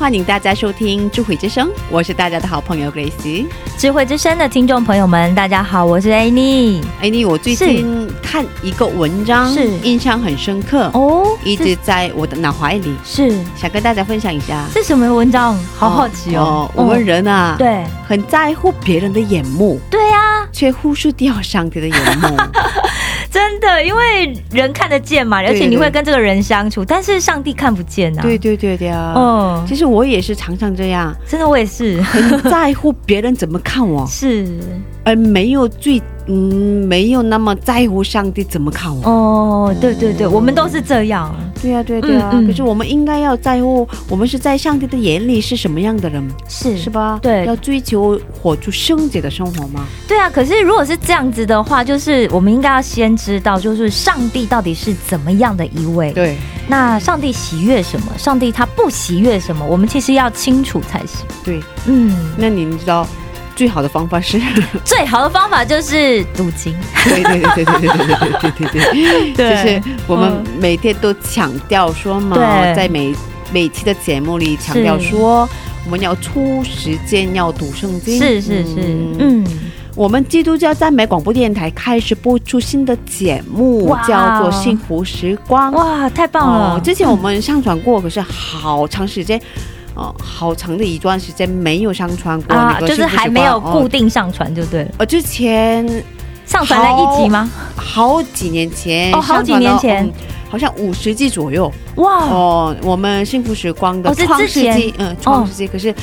欢迎大家收听智慧之声，我是大家的好朋友 Grace。智慧之声的听众朋友们，大家好，我是 Annie。Annie，我最近看一个文章，是印象很深刻，哦，一直在我的脑海里，是想跟大家分享一下。是什么文章？好好奇哦。我们人啊，对很在乎别人的眼目，对啊，却忽视掉上帝的眼目。真的，因为人看得见嘛，而且你会跟这个人相处，但是上帝看不见啊。对对对对啊！嗯，其实我也是常常这样，真的我也是，很在乎别人怎么看我，是而没有最嗯没有那么在乎上帝怎么看我。哦，对对对，我们都是这样。对啊，对啊对啊。嗯嗯可是我们应该要在乎，我们是在上帝的眼里是什么样的人，是是吧？对要追求活出圣洁的生活吗？对啊，可是如果是这样子的话，就是我们应该要先知道，就是上帝到底是怎么样的一位。对，那上帝喜悦什么？上帝他不喜悦什么？我们其实要清楚才行。对。嗯，那你知道最好的方法是？最好的方法就是读经。对对对对对对对对对对对，就是 我们嗯每天都强调说嘛，对在每每期的节目里强调说，我们要出时间要读圣经。是是是，嗯嗯，我们基督教赞美广播电台开始播出新的节目，哇叫做《幸福时光》。哇，太棒了！哦之前我们上传过，可是好长时间。哦，好长的一段时间没有上传过啊，那个就是还没有固哦定上传就对了。呃，之前上传了一集吗？好几年前哦好几年前好像五十集左右哇，哦。我们幸福时光的创世纪，嗯，创世纪。可是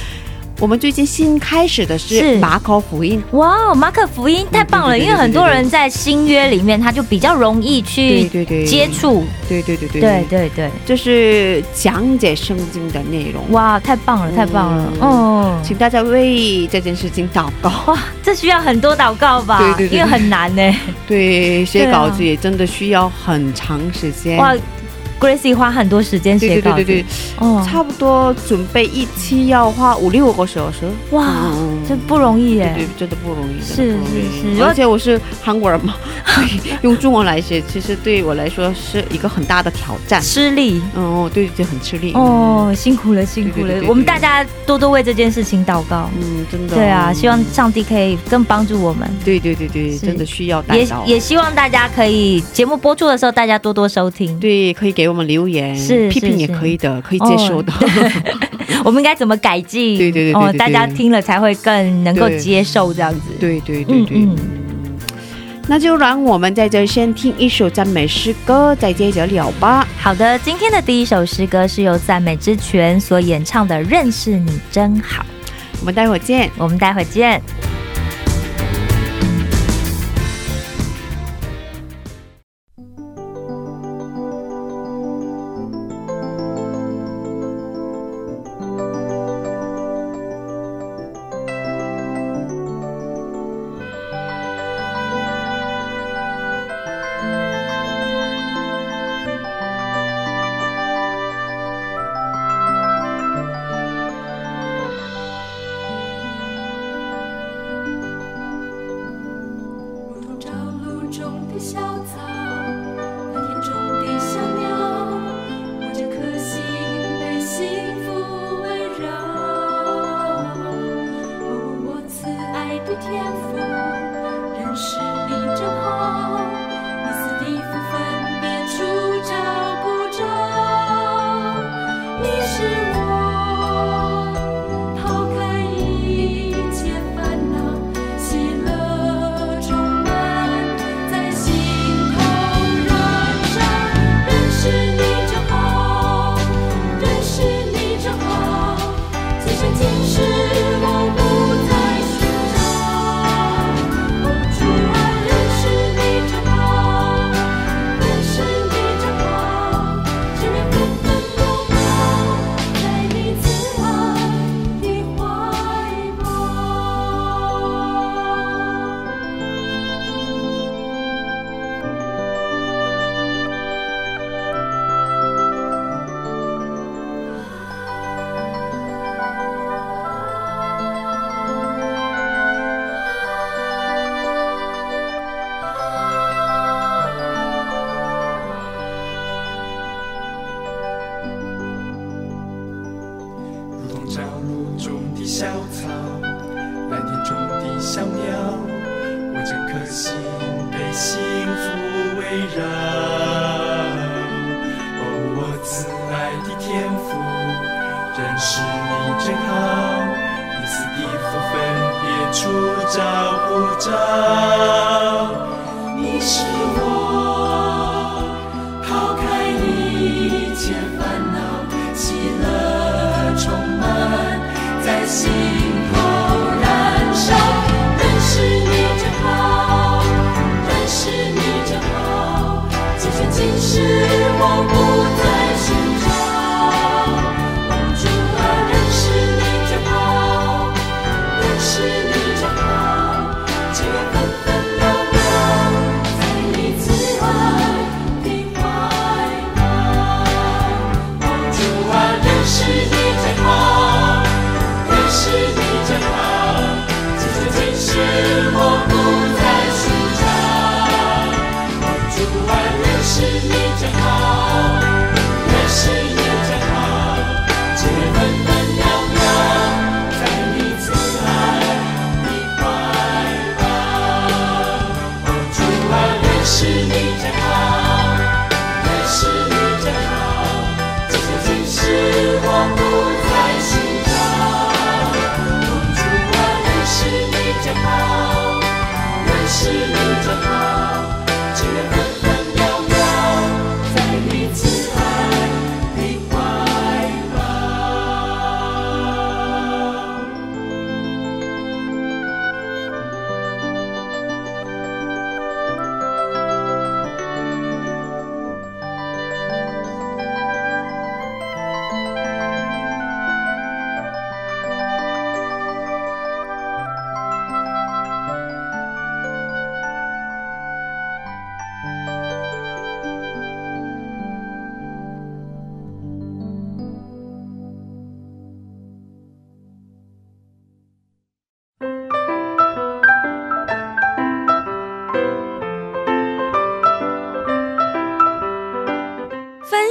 我们最近新开始的是是马可福音，哇，马可福音太棒了！因为很多人在新约里面，他就比较容易去对对对，接触。对对对对对，对对，就是讲解圣经的内容。哇，太棒了，太棒了！嗯哦，请大家为这件事情祷告。哇，这需要很多祷告吧？对对对因为很难呢。对，写稿子也真的需要很长时间。哇，Gracie 花很多时间写稿子，对对对对，哦，差不多准备一期要花五六个小时。哇，嗯这不容易耶。对对，真的不容易，是是是而且我是韩国人嘛，所 以用中文来写，其实对我来说是一个很大的挑战。吃力嗯，哦，对对，很吃力。哦，辛苦了，辛苦对对对。对了我们大家多多为这件事情祷告。嗯，真的。对啊，希望上帝可以更帮助我们，对对对对，真的需要带也。也希望大家可以节目播出的时候，大家多多收听。对，可以给我们留言，是批评也可以的，可以接受的。我们应该怎么改进？对对对对对对大家听了才会更能够接受这样子。对对对对。嗯那就让我们在这先听一首赞美诗歌，再接着聊吧。好的，今天的第一首诗歌是由赞美之泉所演唱的《认识你真好》，我们待会儿见。我们待会见。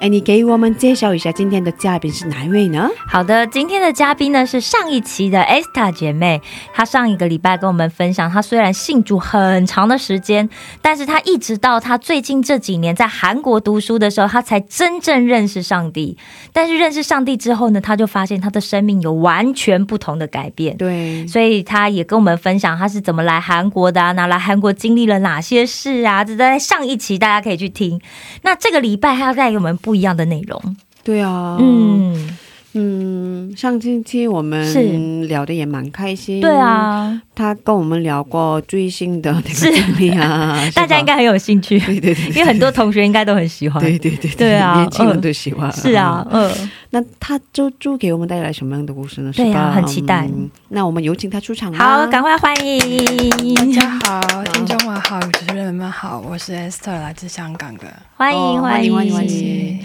哎，你给我们介绍一下今天的嘉宾是哪一位呢？好的，今天的嘉宾呢是上一期的 Esther 姐妹，她上一个礼拜跟我们分享，她虽然信主很长的时间，但是她一直到她最近这几年在韩国读书的时候，她才真正认识上帝。但是认识上帝之后呢，她就发现她的生命有完全不同的改变。对，所以她也跟我们分享她是怎么来韩国的啊，那来韩国经历了哪些事啊？这在上一期大家可以去听。那这个礼拜她要带给我们不一样的内容。对啊，嗯，嗯，上星期我们聊的也蛮开心。对，啊，他跟我们聊过追星的那个经历啊，大家应该很有兴趣，对对对，因为很多同学应该都很喜欢。对对对对啊年轻人嗯都喜欢。是啊，嗯，那他就就给我们带来什么样的故事呢？对啊很期待嗯那我们有请他出场吧。好，赶快欢迎大，家好，听众们好，主持人们好，我是 Esther，来自香港的。欢迎哦欢迎欢迎。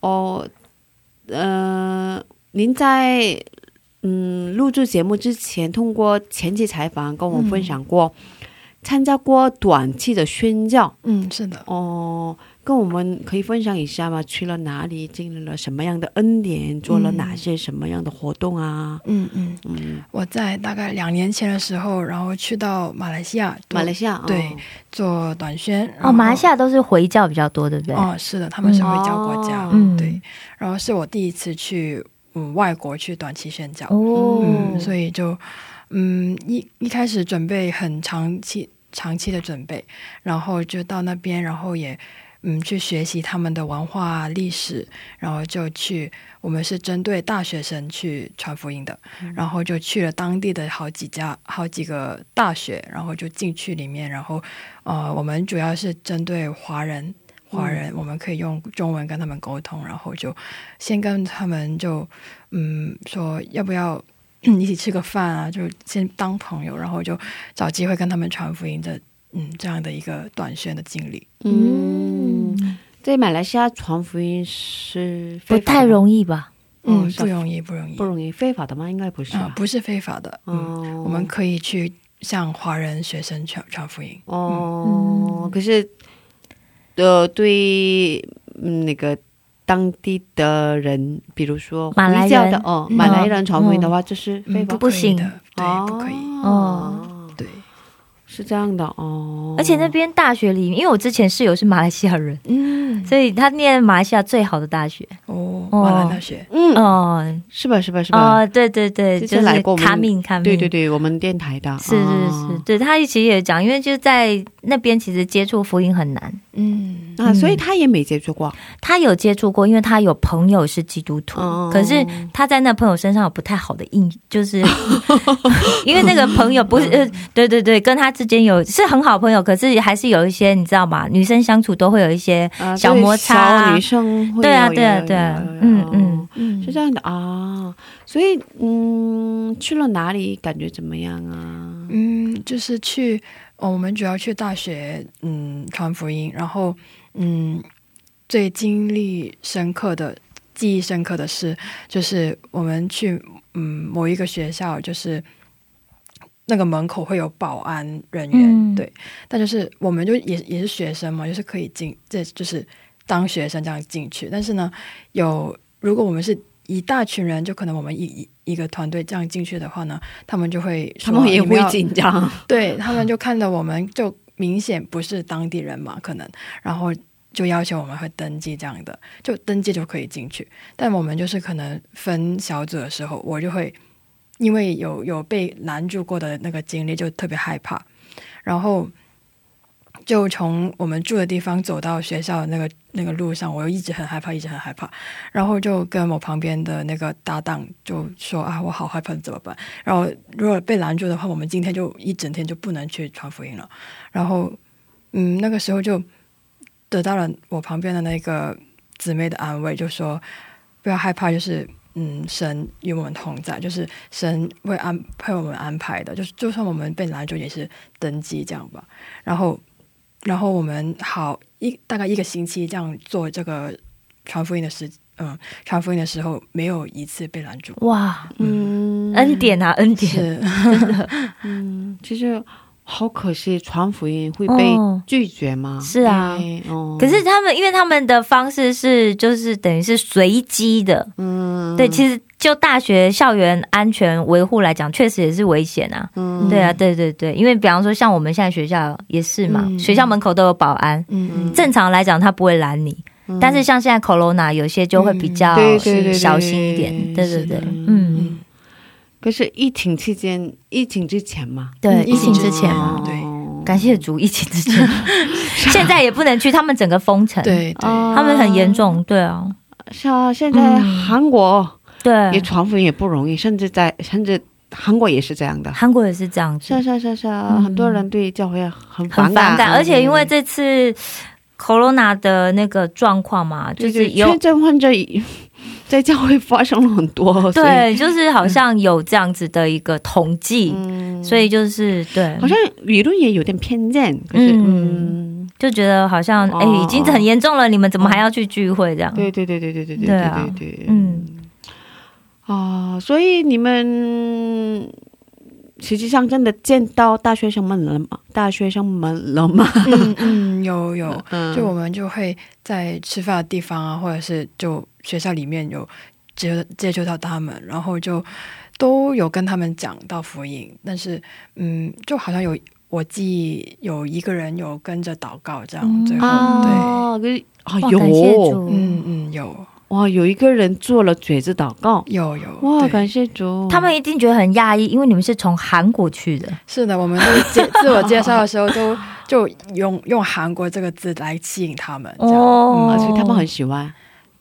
哦，呃，您在嗯录制节目之前，通过前期采访跟我们分享过、参加过短期的宣教。嗯，是的，哦，跟我们可以分享一下吗？去了哪里，经历了什么样的恩典，做了哪些什么样的活动啊？嗯嗯，嗯，我在大概两年前的时候，然后去到马来西亚，马来西亚对哦做短宣。哦，马来西亚都是回教比较多，对不对？哦，是的，他们是回教国家，嗯对。然后是我第一次去嗯外国去短期宣教，哦，嗯，所以就嗯一一开始准备很长期长期的准备，然后就到那边，然后也嗯去学习他们的文化历史，然后就去我们是针对大学生去传福音的，然后就去了当地的好几家好几个大学，然后就进去里面，然后呃我们主要是针对华人。华人，我们可以用中文跟他们沟通，然后就先跟他们就嗯说要不要一起吃个饭啊，就先当朋友，然后就找机会跟他们传福音的，嗯，这样的一个短宣的经历。嗯，在马来西亚传福音是不太容易吧？嗯，不容易，不容易，不容易，非法的吗？应该不是？不是非法的。嗯，哦，我们可以去向华人学生传传福音。哦，可是，呃，对，嗯，那个当地的人，比如说马来人回教的哦，嗯马来人传福音的话，这是非嗯，法不行的，对，不可以。哦，对，是这样的哦。而且那边大学里，因为我之前室友是马来西亚人，嗯，所以他念马来西亚最好的大学。哦，哦马兰大学，嗯，哦是吧？是吧？是吧？哦，对对对，之就来过卡敏卡敏，对对对，我们电台的是是哦是，对他其实也讲，因为就在那边，其实接触福音很难。嗯，啊，所以他也没接触过。他有接触过，因为他有朋友是基督徒，哦可是他在那朋友身上有不太好的印，就是 因为那个朋友不是，呃，对对对，跟他之间有是很好朋友，可是还是有一些你知道吗？女生相处都会有一些啊小摩擦啊小女生会对啊对啊对啊嗯嗯是这样的啊。所以嗯，去了哪里感觉怎么样啊？嗯，就是去，哦，我们主要去大学，嗯，传福音，然后，嗯，最经历深刻的、记忆深刻的是，就是我们去，嗯，某一个学校，就是那个门口会有保安人员，嗯对，但就是我们就也也是学生嘛，就是可以进，这就是当学生这样进去，但是呢，有如果我们是一大群人，就可能我们一一一个团队这样进去的话呢，他们就会说他们也会紧张。对他们就看到我们就明显不是当地人嘛，可能，然后就要求我们会登记这样的，就登记就可以进去。但我们就是可能分小组的时候，我就会因为有有被拦住过的那个经历，就特别害怕，然后。就从我们住的地方走到学校那个那个路上，我又一直很害怕，一直很害怕。然后就跟我旁边的那个搭档就说啊，我好害怕，怎么办？然后如果被拦住的话，我们今天就一整天就不能去传福音了。然后，嗯，那个时候就得到了我旁边的那个姊妹的安慰，就说不要害怕，就是嗯，神与我们同在，就是神会安配我们安排的，就是就算我们被拦住也是登机这样吧。然后，然后我们好一大概一个星期这样做这个传福音的时，嗯，传福音的时候没有一次被拦住。哇，嗯恩典啊，恩典，是，嗯，其实好可惜，传福音会被哦。拒绝吗？是啊。可是他们，因为他们的方式是就是等于是随机的，嗯，对，其实就大学校园安全维护来讲，确实也是危险啊。嗯。对啊，对对对，因为比方说像我们现在学校也是嘛，嗯。学校门口都有保安，嗯嗯，正常来讲他不会拦你，嗯。但是像现在 corona 有些就会比较小心一点，对对对。嗯可是疫情期间，疫情之前嘛，对，嗯疫情之前对。感谢主，疫情之前，现在也不能去，他们整个封城，，对对，哦他们很严，重，对啊，是啊，现在嗯。韩国对。也，传福音也不容易，甚至在甚至韩国也是这样的。韩国也是这样子。是啊，是啊是啊是啊，嗯。很多人对教会很很反反感，而且因为这这次 corona 的那个状况嘛，就是有确诊患者已在教会发生了很多，对，就是好像有这样子的一个统计，嗯，所以就是对，好像舆论也有点偏见，可是嗯嗯，就觉得好像哎、哦已经很严重了，你们怎么还要去聚会这样？对对对对对对对对啊对。对，嗯，啊，所以你们实际上真的见到大学生们了吗？大学生们了吗？嗯嗯，有有，嗯。就我们就会在吃饭的地方啊，或者是就学校里面有接接触到他们，然后就都有跟他们讲到福音，但是嗯，就好像有我记忆有一个人有跟着祷告这样，嗯。最后、啊，可是啊哇有嗯嗯有。哇，有一个人做了嘴子祷告，有有哇，感谢主！他们一定觉得很讶异，因为你们是从韩国去的，是的，我们都介 自我介绍的时候都 就用用韩国这个字来吸引他们，这样。哦。啊，所以他们很喜欢。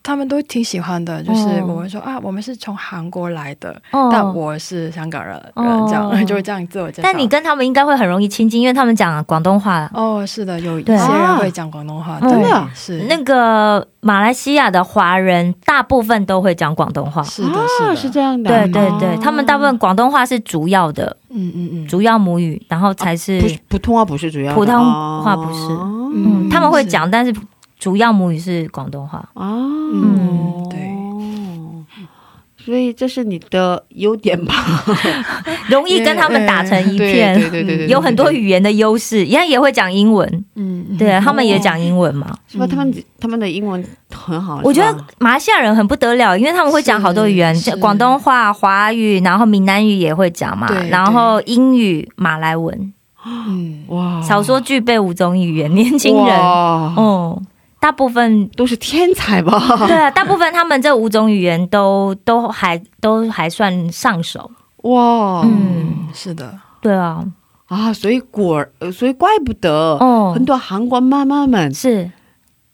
他们都挺喜欢的，就是哦我们说、啊，我们是从韩国来的，哦但我是香港人，哦这样 就会这样自我介绍。但你跟他们应该会很容易亲近，因为他们讲广东话。哦，是的，有一些人会讲广东话，对啊。真的啊。是。那个马来西亚的华人大部分都会讲广东话，是的，啊，是的，是这样的。对对对，哦他们大部分广东话是主要的，嗯嗯嗯，主要母语，然后才是普通话不是主要的，普通话不是。哦。嗯，他们会讲，但是主要母语是广东话。哦，嗯对。所以这是你的优点吧？容易跟他们打成一片，对对对对对，有很多语言的优势，人家也会讲英文，嗯，嗯。对他们也讲英文嘛。是吧？他们他们的英文很好，我觉得马来西亚人很不得了，因为他们会讲好多语言，像广东话、华语，然后闽南语也会讲嘛，然后英语、马来文，嗯，哇，少说具备五种语言，年轻人，哇。哦，大部分都是天才吧？对啊，大部分他们这五种语言都都还都还算上手，哇，嗯，是的，对啊，啊，所以果呃所以怪不得哦。很，多韩国妈妈们，是。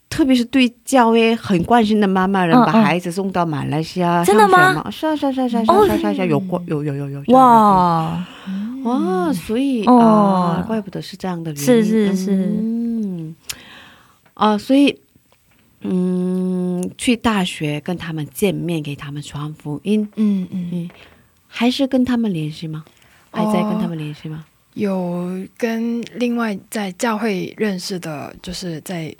特别是对教育很关心的妈妈人，把孩子送到马来西亚真的吗？是啊是啊是啊是啊是哦。啊是啊是啊有过有有有有哇，哇，所以哦。啊，怪不得是这样的原因，是是是。嗯，啊，所以嗯，去大学跟他们见面，给他们传福音，嗯嗯。嗯，还是跟他们联系吗？还在哦跟他们联系吗？有跟另外在教会认识的，就是在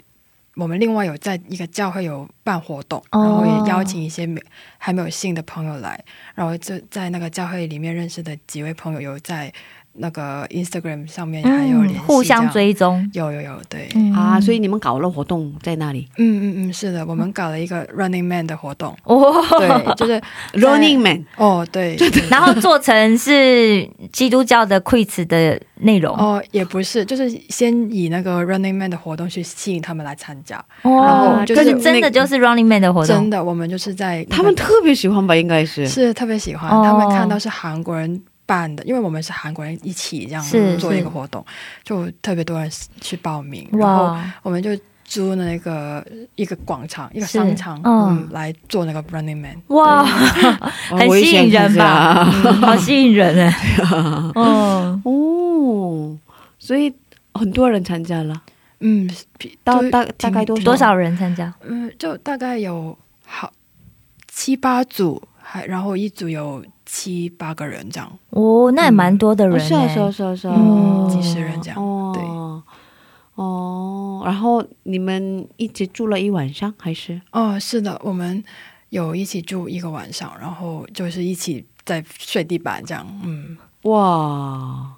我们另外有在一个教会有办活动，哦。然后也邀请一些没还没有信的朋友来，然后就在那个教会里面认识的几位朋友有在那个 Instagram 上面还有联系、嗯互相，追踪，有有有，对，嗯。啊，所以你们搞了活动在那里？嗯嗯嗯，是的，我们搞了一个 Running Man 的活动，哦，对，就是，Running Man，哦，对，然后做成是基督教的 quiz 的内容，哦，也不是，就是先以那个 Running Man 的活动去吸引他们来参加。然哦，后就就是是真的就是 Running Man 的活动，真的，我们就是在、那个他们特别喜欢吧？应该是。是特别喜欢，哦。他们看到是韩国人办的，因为我们是韩国人一起这样是做一个活动，就特别多人去报名，然后，我们就租那个一个广场、一个商场，嗯嗯，来做那个 Running Man。哇，哦很吸引人吧？好吸引人哎，嗯，哦，所以很多人参加了，嗯，到大大概多多少人参加？嗯，就大概有好七八组，还然后一组有七八个人这样。哦，那也蛮多的人哦是啊是啊哎，是啊是啊，嗯几十人这样哦，哦，然后你们一起住了一晚上还是？哦，是的，我们有一起住一个晚上，然后就是一起在睡地板这样。嗯，哇，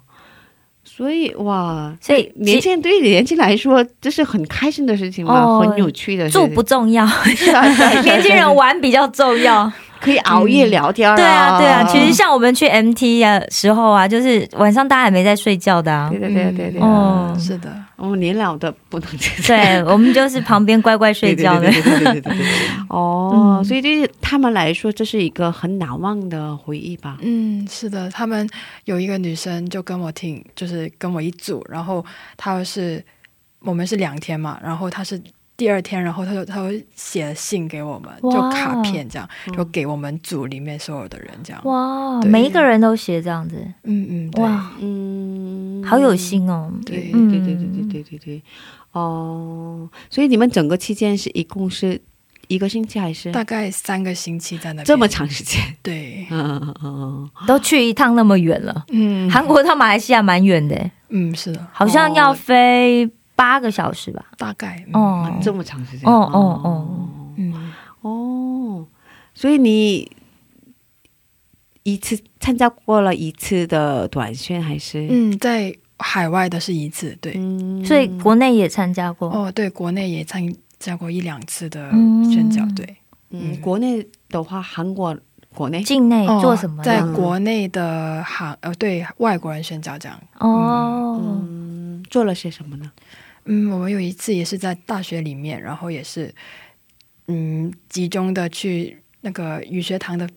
所以哇，所以年轻人对于年轻人来说，这是很开心的事情嘛，哦很有趣的事住情。不重要，年轻人玩比较重要。可以熬夜聊天啊。对啊，对啊，其实像我们去 MT 的时候啊，就是晚上大家还没在睡觉的啊对。对对对对，哦嗯是的，我们年老的不能接受。对，我们就是旁边乖乖睡觉的对。对对对对对对对 哦，嗯所以对他们来说，这是一个很难忘的回忆吧？嗯，是的，他们有一个女生就跟我挺，就是跟我一组，然后她是我们是两天嘛，然后她是。第二天，然后他就他会写了信给我们，就卡片这样，就给我们组里面所有的人这样。哇，每一个人都写这样子，嗯嗯，对。哇，嗯，好有心哦。对。嗯对对对对对对对，哦，所以你们整个期间是一共是一个星期还是？大概三个星期在那边。这么长时间？对，嗯嗯嗯都去一趟那么远了，嗯，韩国到马来西亚蛮远的，嗯是的，好像要飞八个小时吧。大概哦。嗯，这么长时间？哦哦哦，嗯。哦，所以你一次参加过了一次的短宣还是？嗯，在海外的是一次，对，嗯。所以国内也参加过。哦对，国内也参加过一两次的嗯宣教，对，嗯，国内的话，韩国国内？境内哦做什么呢？在国内的韩呃对外国人宣教这样，哦，嗯做了些什么呢？嗯，我们有一次也是在大学里面，然后也是嗯集中的去那个语学堂的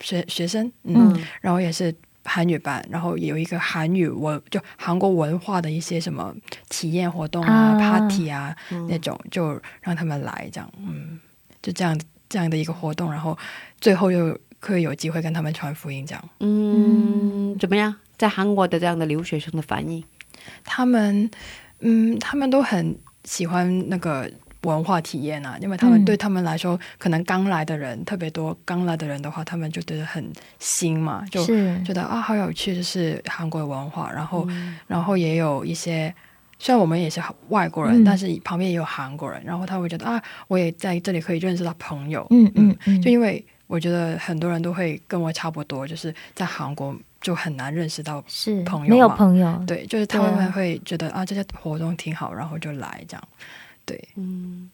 学学生，嗯，嗯然后也是韩语班，然后有一个韩语文就韩国文化的一些什么体验活动啊、啊 party 啊、那种，就让他们来这样，嗯，就这样这样的一个活动，然后最后又可以有机会跟他们传福音，这样。嗯，怎么样？在韩国的这样的留学生的反应？他们，嗯，他们都很喜欢那个文化体验啊，因为他们、嗯。对他们来说，可能刚来的人特别多，刚来的人的话，他们就觉得很新嘛，就觉得啊好有趣，就是韩国文化，然后、然后也有一些。虽然我们也是外国人，嗯。但是旁边也有韩国人，然后他会觉得啊，我也在这里可以认识到朋友，嗯嗯嗯，就因为我觉得很多人都会跟我差不多，就是在韩国就很难认识到，是朋友没有朋友，对，就是他们会觉得啊这些活动挺好，然后就来这样。对，嗯。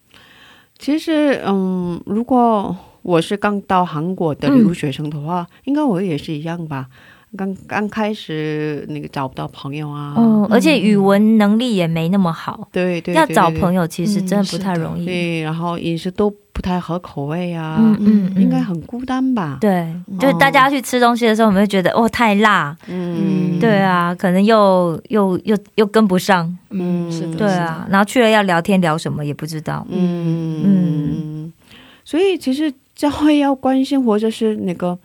其实，嗯，如果我是刚到韩国的留学生的话，应该我也是一样吧。刚刚开始那个找不到朋友啊，嗯，而且语文能力也没那么好，对对，要找，朋友其实真的不太容易。对，然后饮食都不太合口味啊，嗯嗯，嗯。应该很孤单吧？，对，就是大家去吃东西的时候，我们会觉得哦太辣，嗯，对啊，可能又又又又跟不上，嗯，嗯是的，对啊，然后去了要聊天聊什么也不知道，嗯。嗯，所以其实教会要关心，或者是那个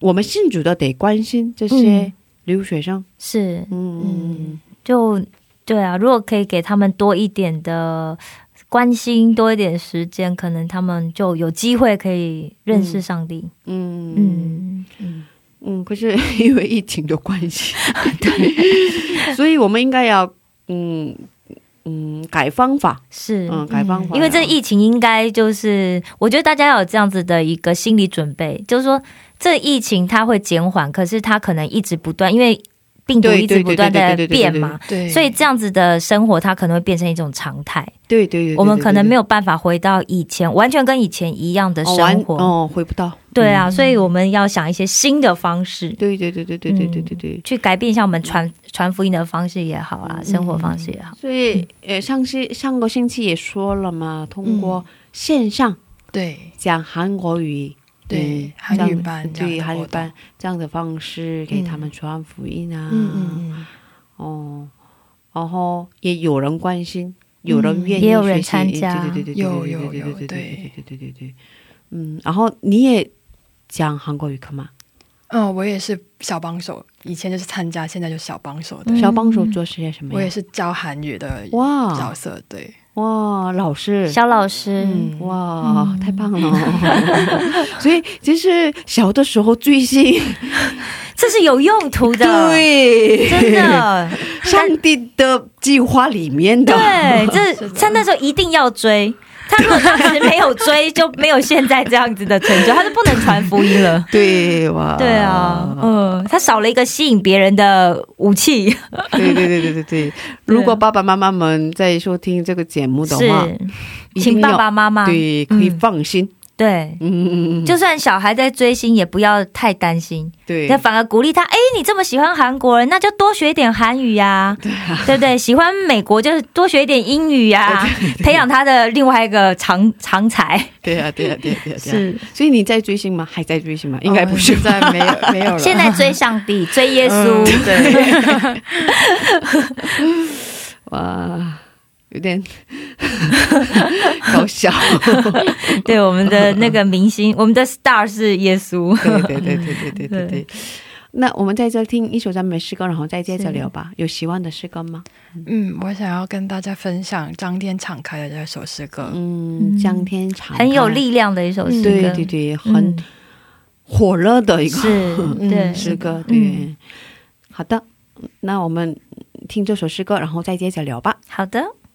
我们信主的得关心这些嗯。留学生。是嗯。就对啊，如果可以给他们多一点的关心，多一点时间，可能他们就有机会可以认识上帝。嗯。嗯，嗯。嗯，可是因为疫情的关系，对，所以我们应该要嗯嗯改方法，是。嗯改方法，因为这疫情应该就是，我觉得大家要有这样子的一个心理准备，就是说这疫情它会减缓，可是它可能一直不断，因为病毒一直不断的变嘛，对，所以这样子的生活它可能会变成一种常态。对对对，我们可能没有有办法回到以前完全跟以前一样的生活。哦回不到，对啊，所以我们要想一些新的方式，对对对对对对对对对。去改变一下我们传传福音的方式也好啊，生活方式也好。所以，呃，上期上个星期也说了嘛，通过线上对。讲韩国语，对韩语班，对韩语班这样的方式给他们传福音啊。嗯嗯嗯。哦，然后也有人关心，有人愿意参加，对对对对对对对对对对对对对。嗯，然后你也讲韩国语课吗？嗯，我也是小帮手，以前就是参加，现在就小帮手的。小帮手做些什么？我也是教韩语的哇角色，对。哇，老师，肖老师，嗯哇，太棒了！所以其实小的时候追星，这是有用途的，对，真的。上帝的计划里面的，对，这在那时候一定要追。他如果当时没有追，就没有现在这样子的成就，他就不能传福音了。对哇，对啊，嗯，他少了一个吸引别人的武器。对对对对对对。如果爸爸妈妈们在收听这个节目的话，，请爸爸妈妈对可以嗯放心，嗯嗯，就算小孩在追星，也不要太担心，对那反而鼓励他。哎，你这么喜欢韩国人，那就多学一点韩语呀、对不对？喜欢美国就是多学一点英语呀、培养他的另外一个长长才。对啊对啊对啊对啊，对啊是，所以你在追星吗？还在追星吗？应该不是哦，现在没有没有了。现在追上帝，追耶稣。嗯对，哇，有点 搞笑。对，我们的那个明星，我们的 star 是耶稣。对对对对对对对对。那我们在这听一首赞美诗歌，然后再接着聊吧。有喜欢的诗歌吗？嗯，我想要跟大家分享张天敞开的这首诗歌。嗯，张天长很有。力量的一首诗歌，对对对，很嗯火热的一个是，对，嗯诗歌。嗯对，好的，那我们听这首诗歌，然后再接着聊吧。好的。「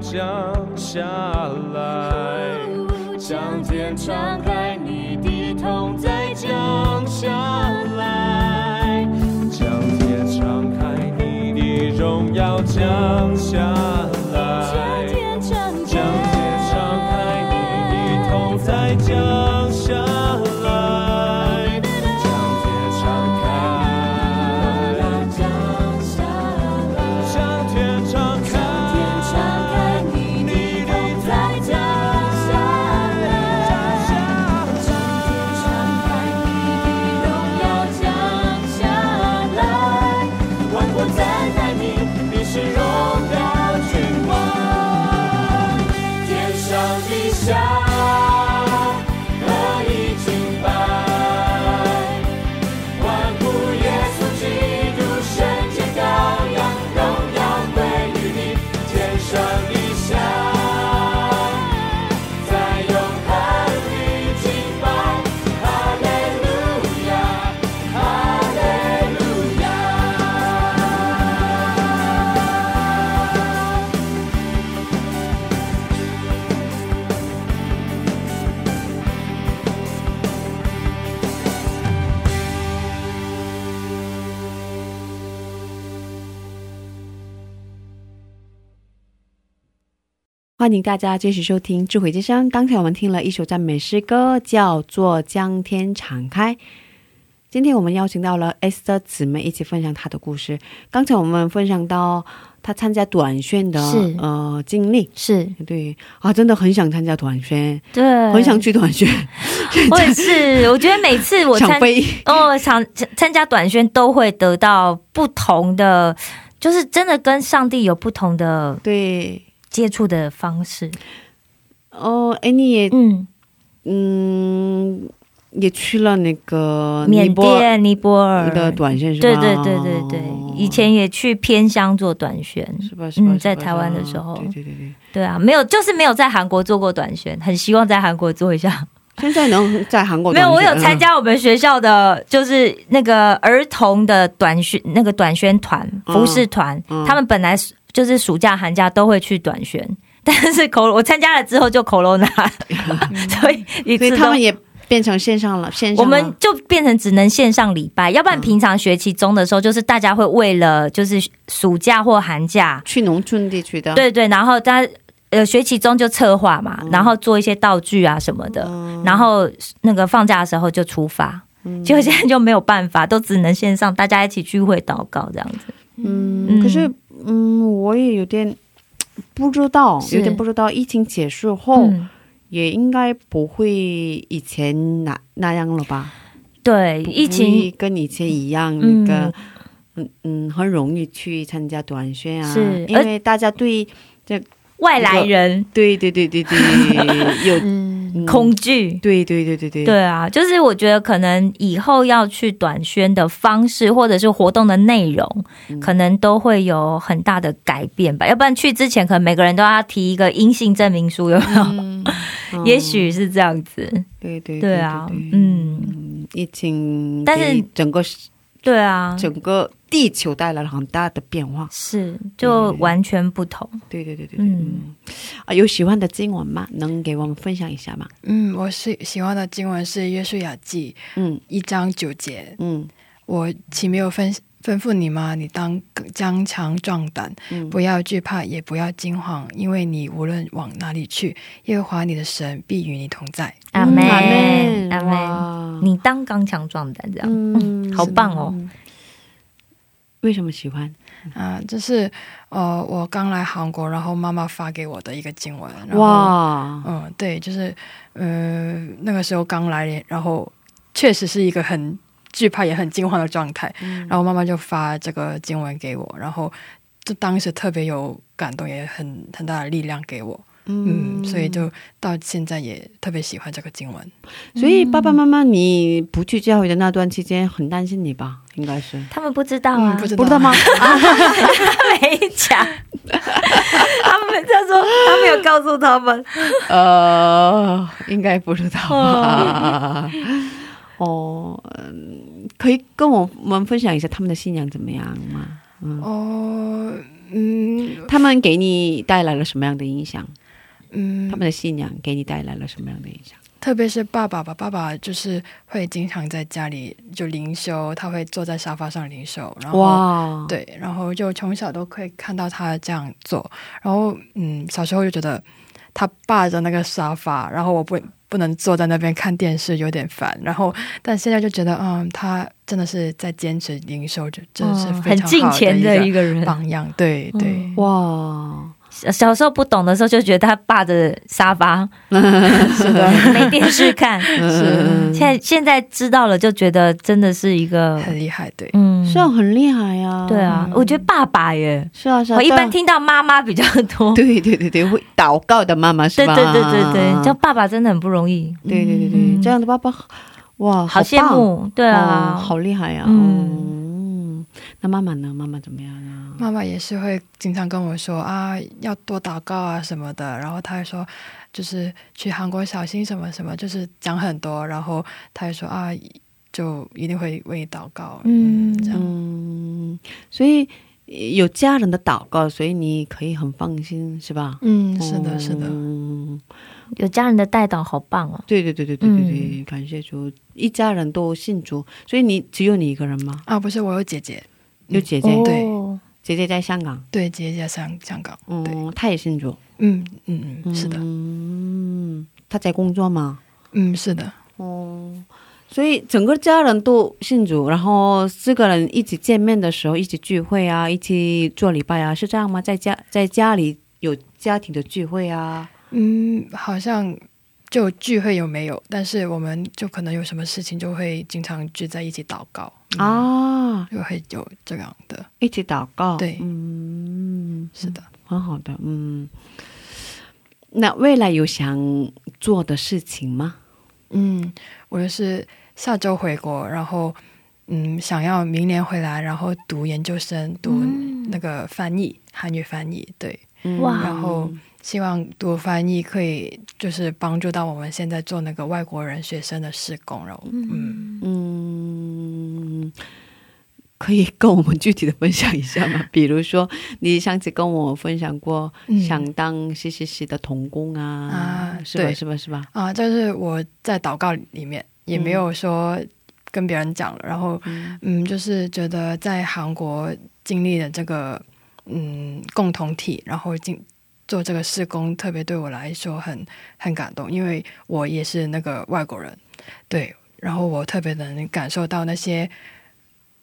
降下来，将天敞开，你的痛再降下来，将天敞开，你的荣耀降下来，欢迎大家继续收听智慧之声。刚才我们听了一首赞美诗歌，叫做《将天敞开》。今天我们邀请到了 S 的姊妹一起分享她的故事。刚才我们分享到她参加短宣的呃经历，是对啊，真的很想参加短宣，对，很想去短宣，我也是，我觉得每次我参 想。哦，参参加短宣都会得到不同的，就是真的跟上帝有不同的对，接触的方式。哦，哎，你也嗯，嗯也去了那个尼缅甸、尼泊尔的短宣是吧？对对对对对，以前也去偏乡做短宣。是吧？是吧？是吧嗯在台湾的时候对对对对。对啊，没有，就是没有在韩国做过短宣，很希望在韩国做一下。现在能在韩国没有，我有参加我们学校的，就是那个儿童的短宣，那个短宣团、嗯。服饰团，嗯。他们本来就是暑假、寒假都会去短宣，但是 口我参加了之后就 corona，所以一所以他们也变成线上了，线上我们就变成只能线上礼拜，要不然平常学期中的时候，就是大家会为了就是暑假或寒假，去农村地区的，对对，然后大家呃学期中就策划嘛，嗯。然后做一些道具啊什么的，然后那个放假的时候就出发。嗯。结果现在就没有办法，都只能线上，大家一起聚会祷告这样子。嗯，嗯。可是嗯，我也有点不知道，有点不知道，疫情结束后、嗯，也应该不会以前那那样了吧？对，疫情跟以前一样，嗯那个嗯。嗯，很容易去参加短宣啊，是因为大家对外来人对对对对对有，恐惧。对对对对对对啊，就是我觉得可能以后要去短宣的方式，或者是活动的内容，可能都会有很大的改变吧。要不然去之前，可能每个人都要提一个阴性证明书，有没有？也许是这样子。对对对啊嗯嗯，疫情但是整个对啊，整个地球带来了很大的变化。是就完全不同。对对对对对，嗯嗯啊，有喜欢的经文吗？能给我们分享一下吗？嗯，我是喜欢的经文是《约书亚记嗯》一章九节，嗯我岂没有吩吩咐你吗？你当刚强壮胆，嗯，不要惧怕，也不要惊慌，因为你无论往哪里去，耶和华你的神必与你同在。阿门，阿门，你当刚强壮胆，这样、嗯好棒哦。为什么喜欢？啊、这是呃，我刚来韩国，然后妈妈发给我的一个经文。然后，哇，嗯，对，就是呃，那个时候刚来，然后确实是一个很惧怕也很惊慌的状态。嗯然后妈妈就发这个经文给我，然后就当时特别有感动，也很很大的力量给我。嗯，所以就到现在也特别喜欢这个经文。所以爸爸妈妈你不去教会的那段期间很担心你吧？应该是他们不知道啊，嗯，不知道不知道吗？没讲。他们他说他没有告诉他们，呃，应该不知道吧。哦，嗯可以跟我们分享一下他们的信仰怎么样吗？嗯，哦，嗯，他们给你带来了什么样的影响？嗯他，们的信仰给你带来了什么样的影响？特别是爸爸吧，爸爸就是会经常在家里就灵修，他会坐在沙发上灵修，然后哇，，对，然后就从小都可以看到他这样做，然后嗯，小时候就觉得他霸着那个沙发，然后我不不能坐在那边看电视，有点烦。然后但现在就觉得，嗯，他真的是在坚持营收，就真的是嗯很非常好敬虔的一个的一个人。榜样。对对，嗯哇，小小时候不懂的时候，就觉得他霸着沙发，是的，没电视看。是现在现在知道了，就觉得真的是一个，很厉害。对，嗯，是啊，很厉害呀、对啊，嗯我觉得爸爸耶，是啊，是啊。我一般听到妈妈比较多。对对对对，会祷告的妈妈是吧？对对对对对，叫爸爸真的很不容易，对对对对，嗯这样的爸爸，哇，好羡慕。对啊，哦好厉害呀、嗯嗯，那妈妈呢？妈妈怎么样呢？妈妈也是会经常跟我说啊，要多祷告啊什么的。然后她还说，就是去韩国小心什么什么，就是讲很多。然后他还说啊，就一定会为你祷告。嗯嗯，这样。嗯，所以有家人的祷告，所以你可以很放心，是吧？嗯，是的，是的。嗯，有家人的带导好棒哦。对对对对对对对，感谢主，一家人都信主，所以你只有你一个人吗？啊，不是，我有姐姐，有姐姐，对哦姐姐在香港，对，姐姐在香香港。对，嗯，她也信主，嗯嗯嗯，是的，嗯，她在工作吗？嗯是的，哦，所以整个家人都信主，然后四个人一起见面的时候，一起聚会啊，一起做礼拜啊，是这样吗？在家在家里有家庭的聚会啊？嗯，好像就聚会有没有？但是我们就可能有什么事情就会经常聚在一起祷告，啊，就会有这样的。一起祷告，对嗯，是的，很好的，嗯。那未来有想做的事情吗？嗯，我就是下周回国，然后嗯，想要明年回来，然后读研究生，读嗯那个翻译，韩语翻译，对，然后希望读翻译可以就是帮助到我们现在做那个外国人学生的施工，然后嗯嗯，可以跟我们具体的分享一下吗？比如说，你上次跟我分享过嗯想当 C C C 的童工啊，啊是吧？是吧？是吧？啊，就是我在祷告里面也没有说跟别人讲了，然后嗯，就是觉得在韩国经历的这个嗯共同体，然后经做这个施工，特别对我来说很很感动，因为我也是那个外国人，对，然后我特别能感受到那些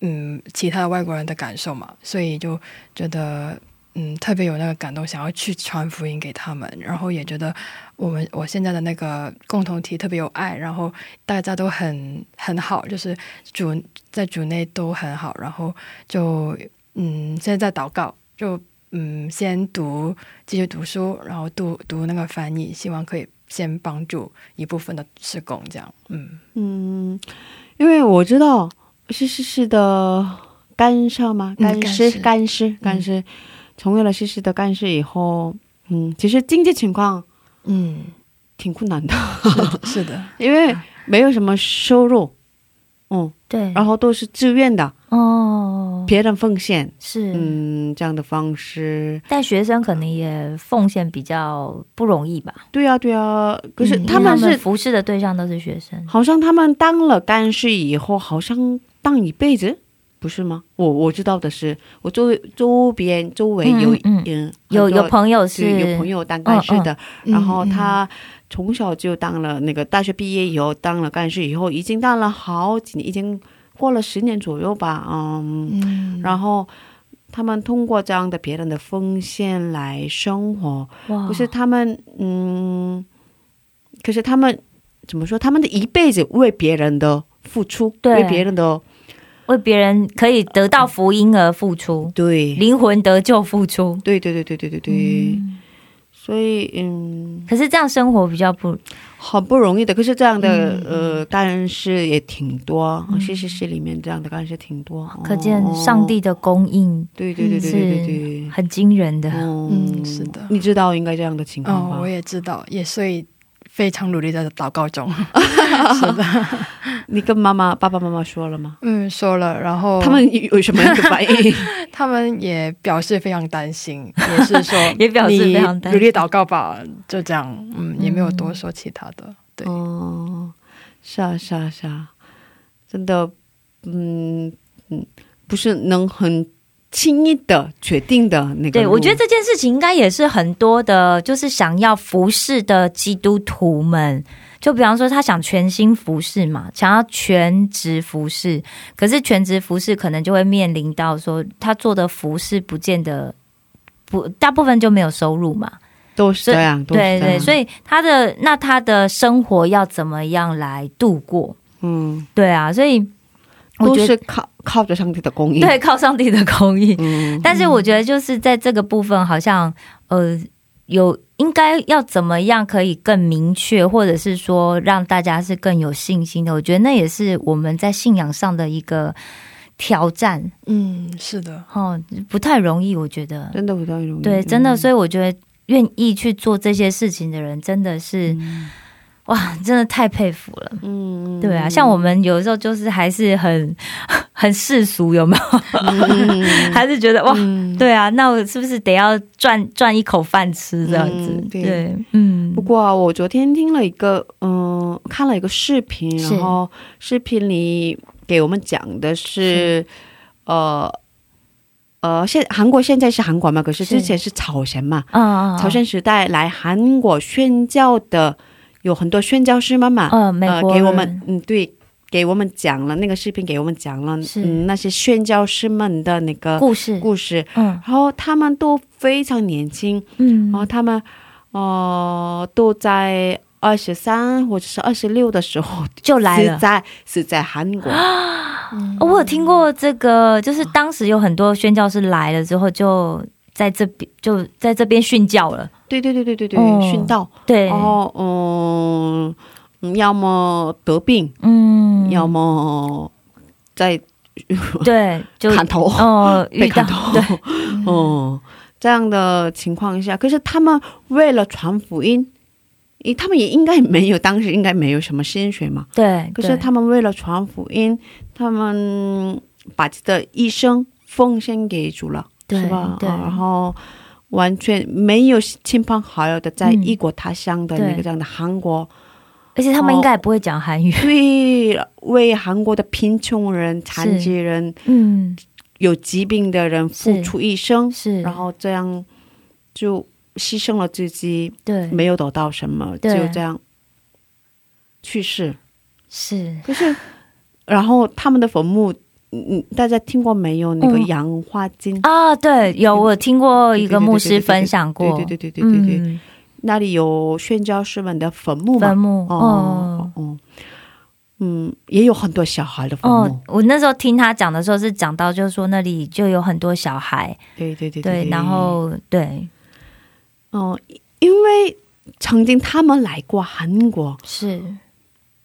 嗯其他的外国人的感受嘛，所以就觉得。嗯，特别有那个感动，想要去传福音给他们，然后也觉得我们我现在的那个共同体特别有爱，然后大家都很很好，就是主在主内都很好，然后就嗯，现在在祷告，就嗯，先读继续读书，然后读读那个翻译，希望可以先帮助一部分的施工，这样，嗯嗯，因为我知道是是是的干上吗？干湿干湿干湿，成为了西施的干事以后，嗯，其实经济情况嗯，挺困难的，是是的，因为没有什么收入，嗯，对，然后都是自愿的，哦，别人奉献，是，嗯，这样的方式，但学生可能也奉献比较不容易吧。对呀、对呀、可是他们是、服侍的对象都是学生，好像他们当了干事以后，好像当一辈子，不是吗？我我知道的是，我周周边周围有嗯。有有朋友对是有朋友当干事的，然后嗯他从小就当了那个大学毕业以后当了干事以后，已经当了好几年，已经过了十年左右吧，嗯，嗯，然后他们通过这样的别人的奉献来生活，哇。可是他们嗯，可是他们怎么说？他们的一辈子为别人的付出，对。为别人的为别人可以得到福音而付出，对灵魂得救付出。对对对对对对对，嗯所以嗯，可是这样生活比较不，很不容易的。可是这样的、嗯呃干事也挺多，嗯是是是，里面这样的干事挺多，可见哦上帝的供应对对对对对对对。很惊人的。哦嗯是的你知道应该这样的情况吧？哦，我也知道，也所以非常努力在祷告中，是的，你跟妈妈、爸爸妈妈说了吗？嗯，说了，然后他们有什么样的反应？他们也表示非常担心，也是说也表示非常担心努力祷告吧，就这样，嗯，也没有多说其他的。对，哦，是啊，是啊，是啊，真的，嗯嗯，不是能很轻易的决定的那个对，我觉得这件事情应该也是很多的，就是想要服侍的基督徒们，就比方说他想全心服侍嘛，想要全职服侍，可是全职服侍可能就会面临到说他做的服侍不见得不，大部分就没有收入嘛。都是这样，对对，所以他的那他的生活要怎么样来度过？嗯，对啊，所以我都觉得是靠靠着上帝的供应。对，靠上帝的供应。嗯，但是我觉得就是在这个部分，好像呃有应该要怎么样可以更明确，或者是说让大家是更有信心的。我觉得那也是我们在信仰上的一个挑战嗯，是的，哦，不太容易，我觉得。真的不太容易。对，真的，嗯所以我觉得愿意去做这些事情的人，真的是、哇，真的太佩服了。嗯，对啊，像我们有时候就是还是很 很世俗，有没有？嗯。还是觉得哇，嗯。对啊，那我是不是得要赚赚一口饭吃这样子？嗯对。对，嗯。不，过啊、我昨天听了一个，嗯、看了一个视频，然后视频里给我们讲的是，呃呃，现韩国现在是韩国嘛，可是是。之前是朝鲜嘛，啊啊，朝鲜时代来韩国宣教的有很多宣教师妈妈，呃，美呃，给我们，嗯，对，给我们讲了那个视频，给我们讲了，嗯，那些宣教师们的那个故事，故事，嗯。然后他们都非常年轻，嗯。然后他们呃都在二十三或者是二十六的时候 就来了。是在是在韩国，哦我有听过这个，就是当时有很多宣教师来了之后，就在这边就在这边训教了。对对对对对对，哦。殉道，对，然后嗯，嗯要么得病，嗯，要么在对，就砍头，哦 被砍头，对，哦，这样的情况下，可是他们为了传福音，诶他们也应该没有，当时应该没有什么薪水嘛。对，可是他们为了传福音，他们把自己的一生奉献给主了，对是吧？对啊然后完全没有亲朋好友的，在嗯异国他乡的那个这样的韩国，而且他们应该也不会讲韩语。对为韩国的贫穷人、残疾人、嗯，有疾病的人付出一生，是，然后这样就牺牲了自己，对，没有得到什么，对。就这样去世。是。可是，然后他们的坟墓，嗯嗯，大家听过没有？那个嗯氧化金，啊，对，有我听过一个牧师分享过，对对对对对对对，嗯那里有宣教师们的坟墓嘛？坟墓哦哦哦，嗯，也有很多小孩的坟墓。哦，我那时候听他讲的时候是讲到，就是说那里就有很多小孩，对对对对，然后对哦，因为曾经他们来过韩国，是，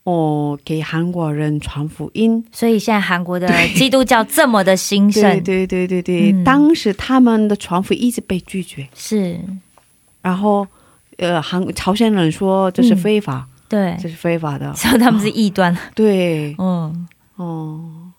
哦，给韩国人传福音。所以现在韩国的基督教这么的兴盛，对对对对，嗯。当时他们的传福音一直被拒绝，是。然后呃，韩朝鲜人说这是嗯。非法，对，这是非法的。说他们是异端，对，嗯，哦，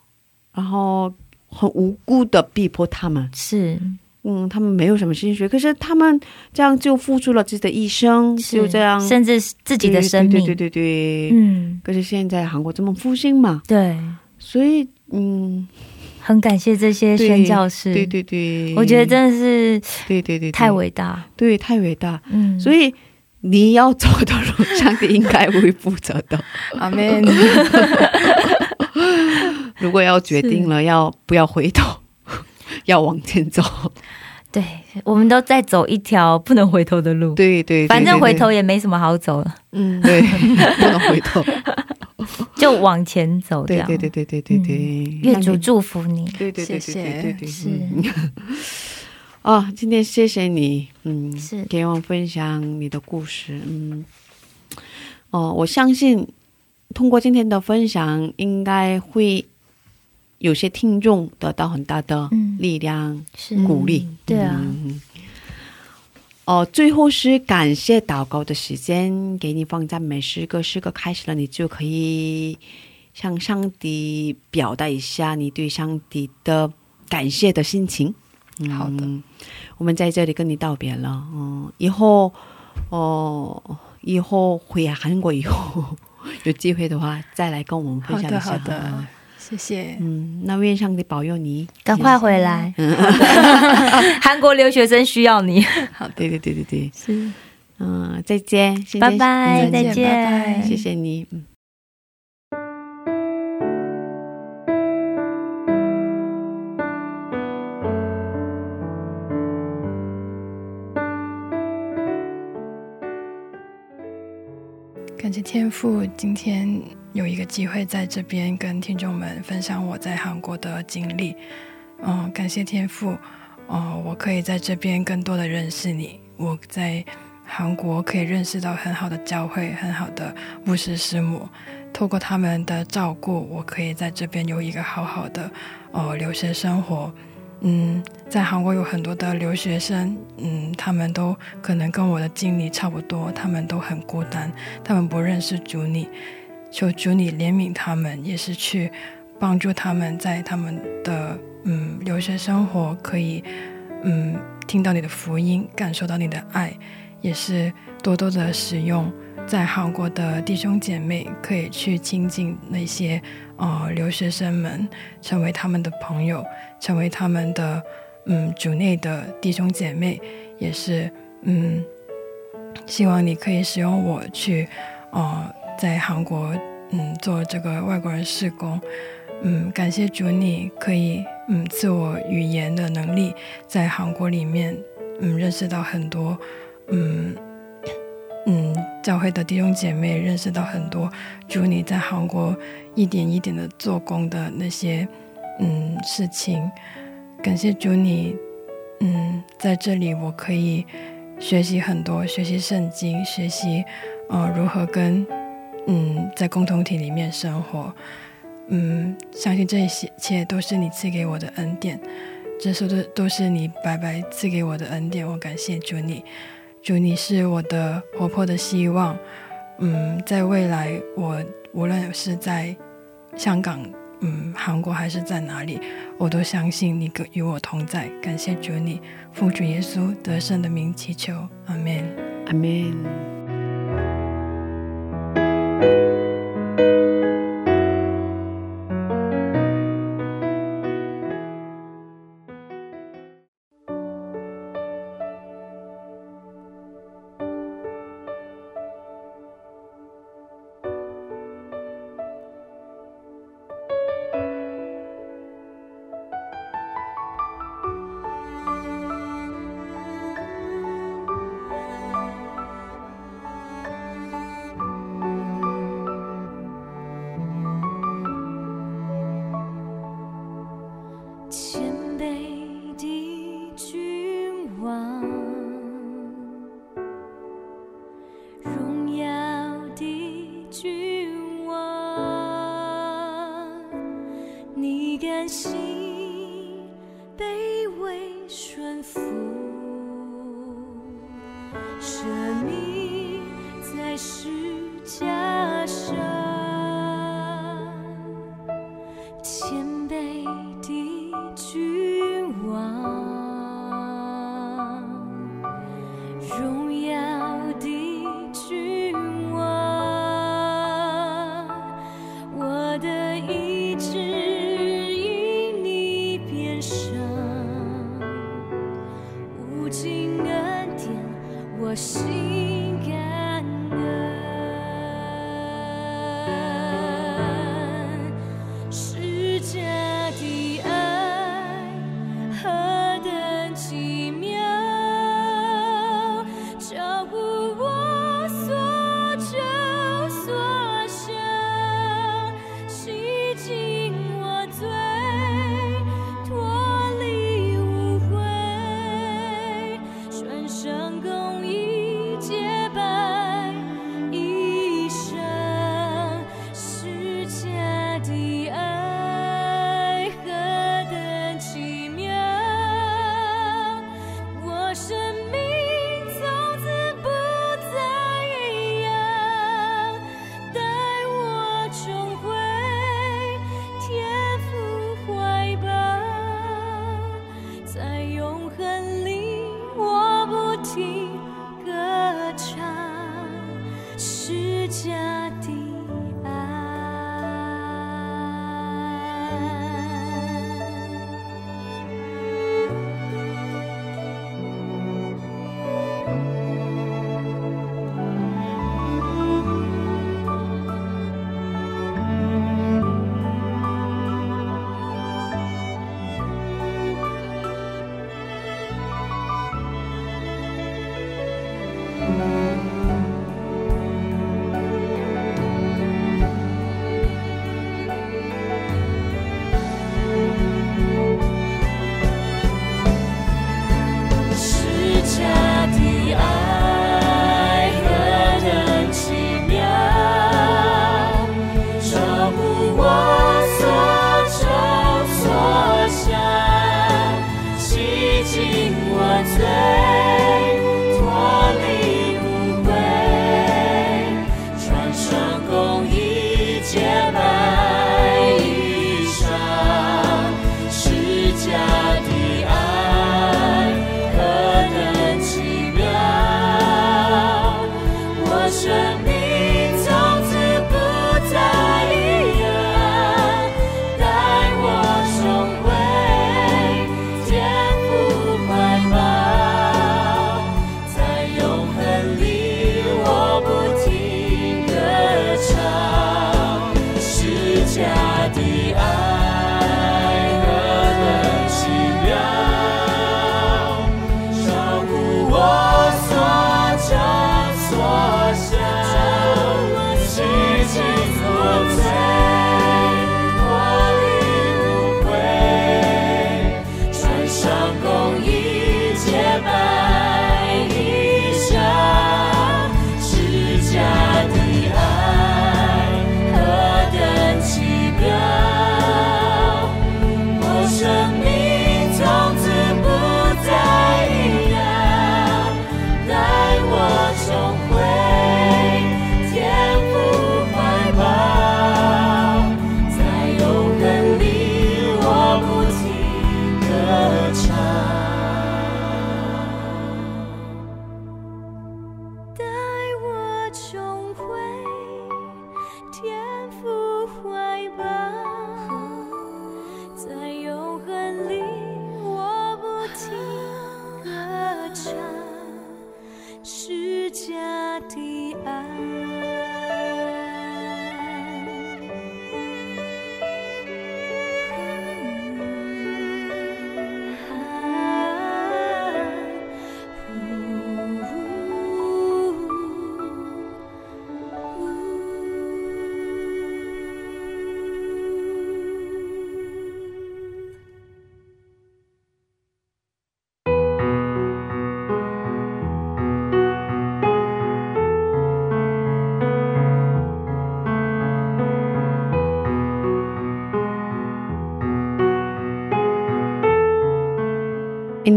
然后很无辜的逼迫他们，是嗯，他们没有什么薪水，可是他们这样就付出了自己的一生，就这样甚至自己的生命，对对对对。嗯，可是现在韩国这么复兴嘛，对，所以嗯，很感谢这些宣教士，对对对，我觉得真的是对对对对。太伟大，对太伟大，嗯，所以你要走的路，上帝应该会负责的。阿门。如果要决定了，要不要回头，要往前走？对，我们都在走一条不能回头的路，对 对，对反正回头也没什么好走了，嗯，对，不能回头。就往前走。对对对对对对对，愿主祝福你，对对对对对对对，是嗯。啊，今天谢谢你，嗯，是。给我分享你的故事，嗯，哦，我相信通过今天的分享，应该会有些听众得到很大的嗯力量、是鼓励。对哦，最后是感谢祷告的时间，给你放赞美诗歌，诗歌开始了，你就可以向上帝表达一下你对上帝的感谢的心情。嗯好的，我们在这里跟你道别了。嗯，以后哦，以后回韩国以后 有机会的话，再来跟我们分，享一下。好的，谢谢。嗯，那愿上帝保佑你，赶快回来，韩国留学生需要你。好，对对对对对，是，嗯，再见，先拜拜，嗯再再见。拜拜，谢谢你，嗯。感谢天赋，今天有一个机会在这边跟听众们分享我在韩国的经历。嗯，感谢天父，哦、我可以在这边更多的认识你。我在韩国可以认识到很好的教会，很好的牧师师母。透过他们的照顾，我可以在这边有一个好好的哦留学生活。嗯，在韩国有很多的留学生，嗯，他们都可能跟我的经历差不多，他们都很孤单，他们不认识主你，求主你怜悯他们，也是去帮助他们在他们的嗯留学生活可以嗯听到你的福音，感受到你的爱，也是多多的使用在韩国的弟兄姐妹可以去亲近那些呃留学生们，成为他们的朋友，成为他们的嗯主内的弟兄姐妹，也是嗯希望你可以使用我去呃在韩国嗯做这个外国人试工。嗯，感谢主，你可以嗯自我语言的能力，在韩国里面嗯认识到很多嗯嗯教会的弟兄姐妹，认识到很多主你在韩国一点一点的做工的那些嗯事情。感谢主你，嗯，在这里我可以学习很多，学习圣经，学习呃如何跟嗯在共同体里面生活。嗯，相信这一切都是你赐给我的恩典，这些都都是你白白赐给我的恩典。我感谢主你，主你是我的活泼的希望。嗯，在未来，我无论是在香港、嗯韩国还是在哪里，我都相信你跟与我同在。感谢主你，奉主耶稣得胜的名祈求，阿门。阿门。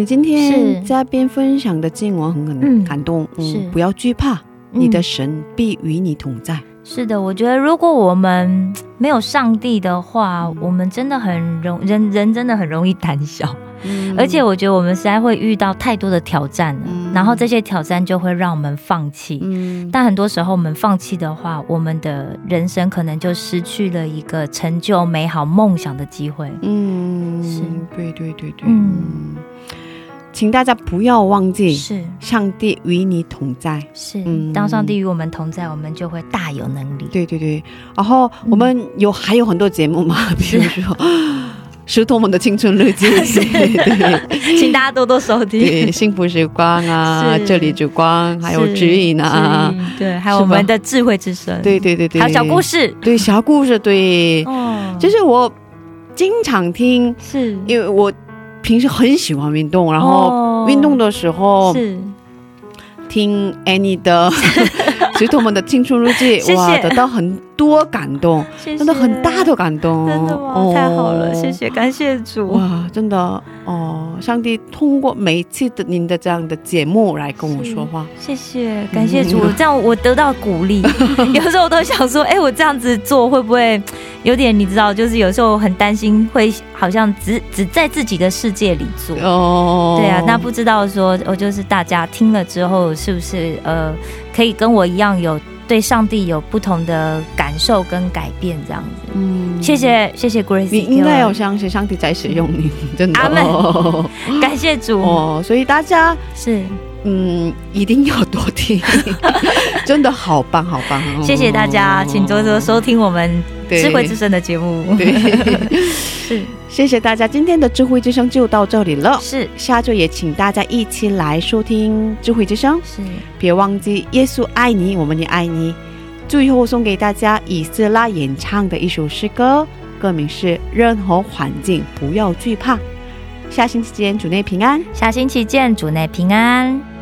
今天嘉宾分享的经文很嗯。很感动，是。嗯，不要惧怕，嗯。你的神必与你同在。是的，我觉得如果我们没有上帝的话，嗯。我们真的很容人人真的很容易胆小，嗯。而且我觉得我们实在会遇到太多的挑战了，嗯。然后这些挑战就会让我们放弃。嗯，但很多时候我们放弃的话，我们的人生可能就失去了一个成就美好梦想的机会。嗯，是。对对对对，请大家不要忘记，是。上帝与你同在。是，嗯。当上帝与我们同在，我们就会大有能力。对对对，然后我们有、还有很多节目嘛，比如说《石头们的青春日记》，请大家多多收听。对，幸福时光啊，这里之光，还有指引啊对，还有我们的智慧之声，对对对对，还有小故，事。对小故事，对，哦，就是我经常听，是。因为我平时很喜欢运动，然后哦。运动的时候是。听 Annie 的《石头们的青春日记》，谢谢哇，得到很多感动，真的很大的感动，真的吗？哦太好了，谢。谢，感谢主。哇，真的哦！上帝通过每一次的您的这样的节目来跟我说话，谢谢，感谢主，嗯这样我得到鼓励。有时候我都想说，哎、我这样子做会不会有点，你知道，就是有时候很担心，会好像只只在自己的世界里做。哦，对啊，那不知道说，我就是大家听了之后，是不是呃，可以跟我一样有对上帝有不同的感受跟改变这样子？嗯。谢，谢谢谢 Grace，你应该要相信上帝在使用你，真的。阿门。哦 感谢主，哦，所以大家是。嗯一定要多听，真的好棒好棒，哦。谢谢大家，请多多收听我们智慧之声的节目。对。是谢谢大家，今天的智慧之声就到这里了。是下周也请大家一起来收听智慧之声，是，别忘记耶稣爱你，我们也爱你。最后送给大家以斯拉演唱的一首诗歌，歌名是《任何环境不要惧怕》。下星期见，主内平安。下星期见，主内平安。